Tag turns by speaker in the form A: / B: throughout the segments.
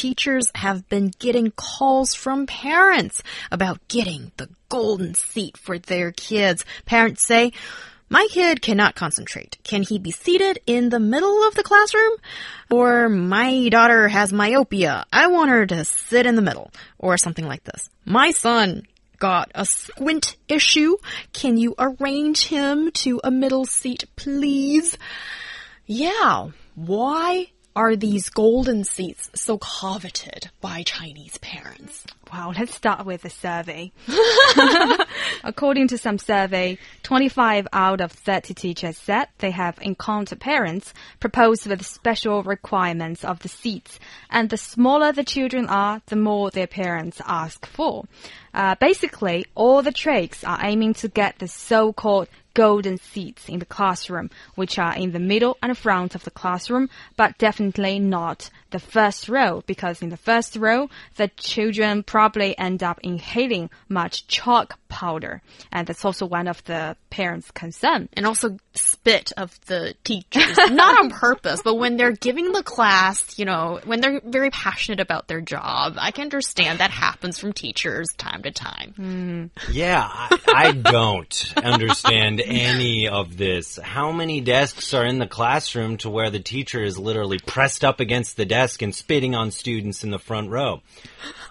A: teachers have been getting calls from parents about getting the golden seat for their kids. Parents say, my kid cannot concentrate. Can he be seated in the middle of the classroom? Or my daughter has myopia. I want her to sit in the middle. Or something like this. My son got a squint issue. Can you arrange him to a middle seat, please? Yeah. Why are these golden seats so coveted by Chinese parents?
B: Wow, let's start with a survey. According to some survey, 25 out of 30 teachers said they have encountered parents proposed with special requirements of the seats. And the smaller the children are, the more their parents ask for. Uh, basically, all the tricks are aiming to get the so-called golden seats in the classroom, which are in the middle and front of the classroom, but definitely not the first row, because in the first row, the children probably end up inhaling much chalk powder. And that's also one of the parents' concern.
A: And also spit of the teachers, not on purpose, but when they're giving the class, you know, when they're very passionate about their job, I can understand that happens from teachers time to time.
B: Mm.
C: Yeah, I, I don't understand any of this. How many desks are in the classroom to where the teacher is literally pressed up against the desk and spitting on students in the front row?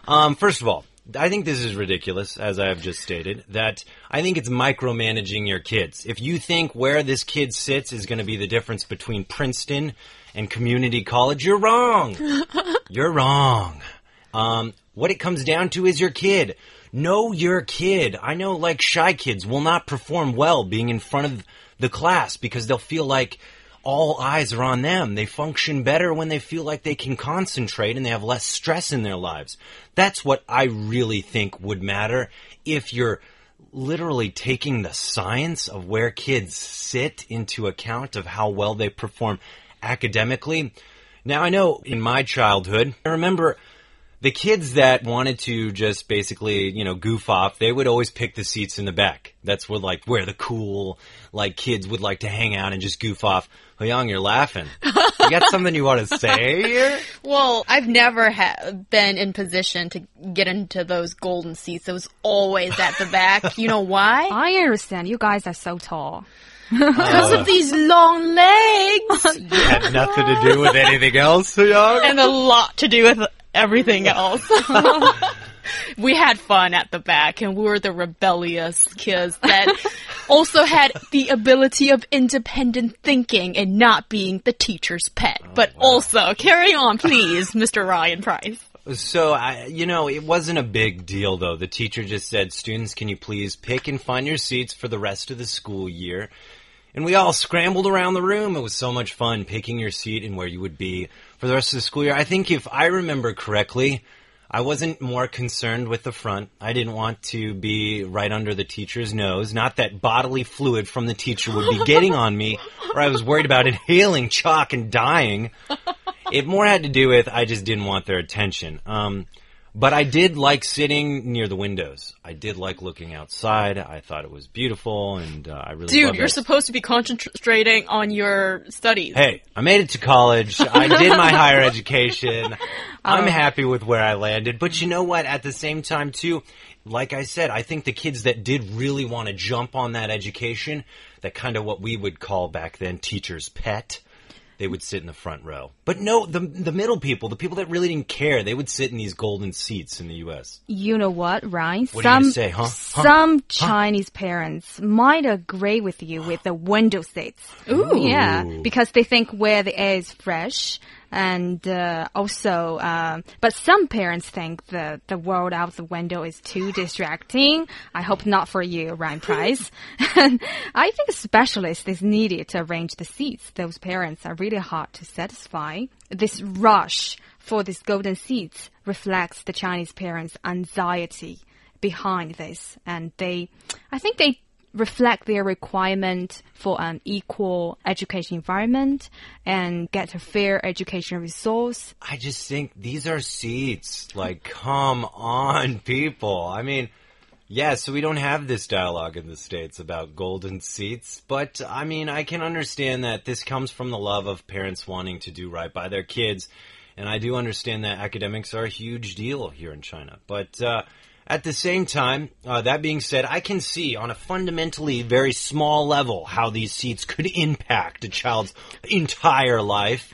C: Um, first of all, I think this is ridiculous, as I have just stated, that I think it's micromanaging your kids. If you think where this kid sits is going to be the difference between Princeton and community college, you're wrong. you're wrong. Um, what it comes down to is your kid. Know your kid. I know like shy kids will not perform well being in front of the class because they'll feel like all eyes are on them. They function better when they feel like they can concentrate and they have less stress in their lives. That's what I really think would matter if you're literally taking the science of where kids sit into account of how well they perform academically. Now I know in my childhood, I remember the kids that wanted to just basically, you know, goof off, they would always pick the seats in the back. That's where like where the cool like kids would like to hang out and just goof off. Yang, you're laughing. You got something you want to say here?
A: Well, I've never ha- been in position to get into those golden seats. It was always at the back. You know why?
B: I understand. You guys are so tall.
A: Because of these long legs.
C: Had nothing to do with anything else, Yang.
A: and a lot to do with everything else. we had fun at the back and we were the rebellious kids that also had the ability of independent thinking and not being the teacher's pet. Oh, but also, carry on please, Mr. Ryan Price.
C: So, I, you know, it wasn't a big deal though. The teacher just said, students, can you please pick and find your seats for the rest of the school year? And we all scrambled around the room. It was so much fun picking your seat and where you would be for the rest of the school year. I think if I remember correctly, I wasn't more concerned with the front. I didn't want to be right under the teacher's nose. Not that bodily fluid from the teacher would be getting on me, or I was worried about inhaling chalk and dying. It more had to do with I just didn't want their attention. Um, but I did like sitting near the windows. I did like looking outside. I thought it was beautiful, and uh, I really
A: Dude, you're
C: it.
A: supposed to be concentrating on your studies.
C: Hey, I made it to college. I did my higher education. I'm happy with where I landed. But you know what? At the same time, too, like I said, I think the kids that did really want to jump on that education, that kind of what we would call back then teacher's pet, they would sit in the front row. But no, the the middle people, the people that really didn't care, they would sit in these golden seats in the U.S.
B: You know what, Ryan?
C: What
B: some
C: say, huh? Huh?
B: some Chinese parents might agree with you with the window seats.
A: Ooh.
B: Yeah, because they think where the air is fresh. And uh, also, um, but some parents think the the world out the window is too distracting. I hope not for you, Ryan Price. and I think a specialist is needed to arrange the seats. Those parents are really hard to satisfy. This rush for these golden seats reflects the Chinese parents' anxiety behind this, and they, I think they reflect their requirement for an equal education environment and get a fair education resource.
C: I just think these are seats. Like, come on, people. I mean, yeah, so we don't have this dialogue in the States about golden seats, but I mean, I can understand that this comes from the love of parents wanting to do right by their kids. And I do understand that academics are a huge deal here in China. But, uh, at the same time, uh, that being said, I can see on a fundamentally very small level how these seats could impact a child's entire life.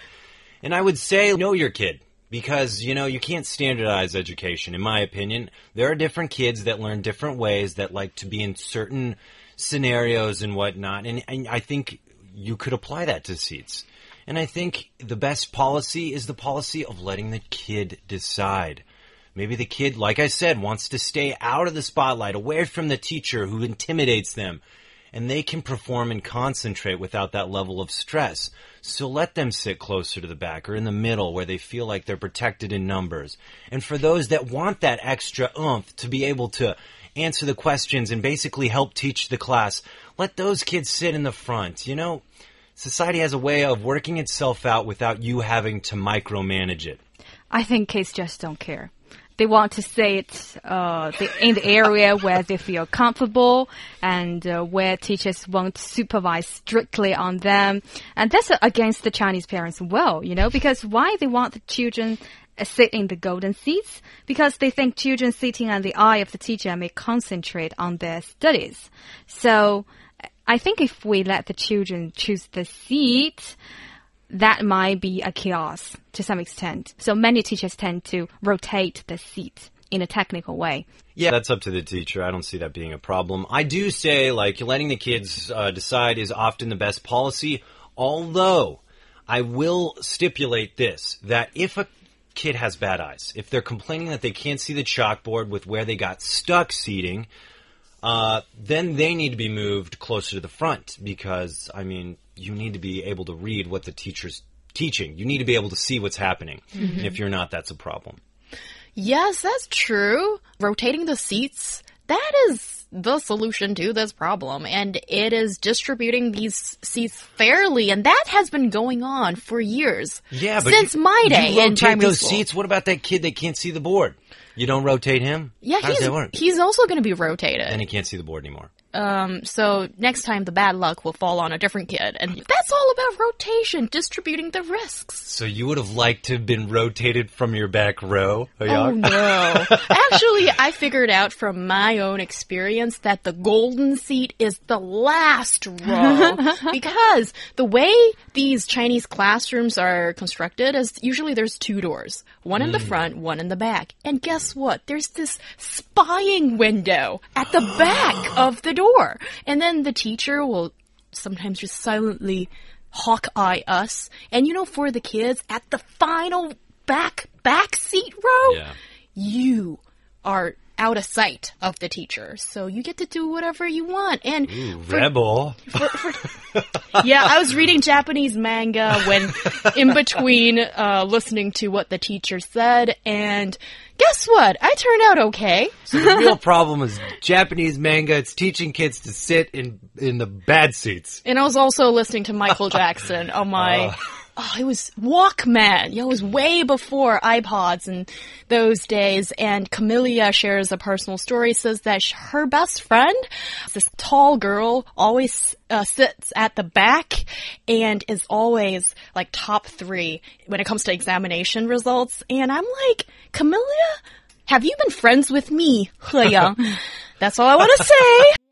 C: And I would say, know your kid. Because, you know, you can't standardize education, in my opinion. There are different kids that learn different ways that like to be in certain scenarios and whatnot. And, and I think you could apply that to seats. And I think the best policy is the policy of letting the kid decide. Maybe the kid, like I said, wants to stay out of the spotlight, away from the teacher who intimidates them. And they can perform and concentrate without that level of stress. So let them sit closer to the back or in the middle where they feel like they're protected in numbers. And for those that want that extra oomph to be able to answer the questions and basically help teach the class, let those kids sit in the front. You know, society has a way of working itself out without you having to micromanage it.
B: I think kids just don't care they want to sit uh, in the area where they feel comfortable and uh, where teachers won't supervise strictly on them. And that's against the Chinese parents well, you know, because why they want the children uh, sit in the golden seats? Because they think children sitting on the eye of the teacher may concentrate on their studies. So I think if we let the children choose the seat, that might be a chaos to some extent. So many teachers tend to rotate the seat in a technical way.
C: Yeah, that's up to the teacher. I don't see that being a problem. I do say, like, letting the kids uh, decide is often the best policy, although I will stipulate this that if a kid has bad eyes, if they're complaining that they can't see the chalkboard with where they got stuck seating, uh, then they need to be moved closer to the front because, I mean, you need to be able to read what the teacher's teaching. You need to be able to see what's happening. Mm -hmm. If you're not, that's a problem.
A: Yes, that's true. Rotating the seats, that is the solution to this problem. And it is distributing these seats fairly. And that has been going on for years.
C: Yeah, but
A: since
C: you,
A: my day
C: you
A: in primary
C: those
A: school.
C: seats. What about that kid that can't see the board? You don't rotate him?
A: Yeah,
C: How
A: he's,
C: does that work?
A: he's also going to be rotated.
C: And he can't see the board anymore.
A: Um, so next time the bad luck will fall on a different kid. And that's all about rotation, distributing the risks.
C: So you would have liked to have been rotated from your back row?
A: Oh, no. Actually, I figured out from my own experience that the golden seat is the last row because the way these Chinese classrooms are constructed is usually there's two doors, one in mm. the front, one in the back. And guess what? There's this spying window at the back of the door door. And then the teacher will sometimes just silently hawk eye us. And you know, for the kids at the final back back seat row,
C: yeah.
A: you are out of sight of the teacher. So you get to do whatever you want. And
C: Ooh, for, rebel. For,
A: for, yeah, I was reading Japanese manga when in between uh, listening to what the teacher said, and guess what? I turned out okay.
C: So the real problem is Japanese manga. It's teaching kids to sit in in the bad seats.
A: And I was also listening to Michael Jackson on my. Uh oh, it was Walkman. Yeah, it was way before iPods and those days. And Camellia shares a personal story, says that her best friend, this tall girl, always uh, sits at the back and is always like top three when it comes to examination results. And I'm like, Camellia, have you been friends with me, He Yang? That's all I want to say.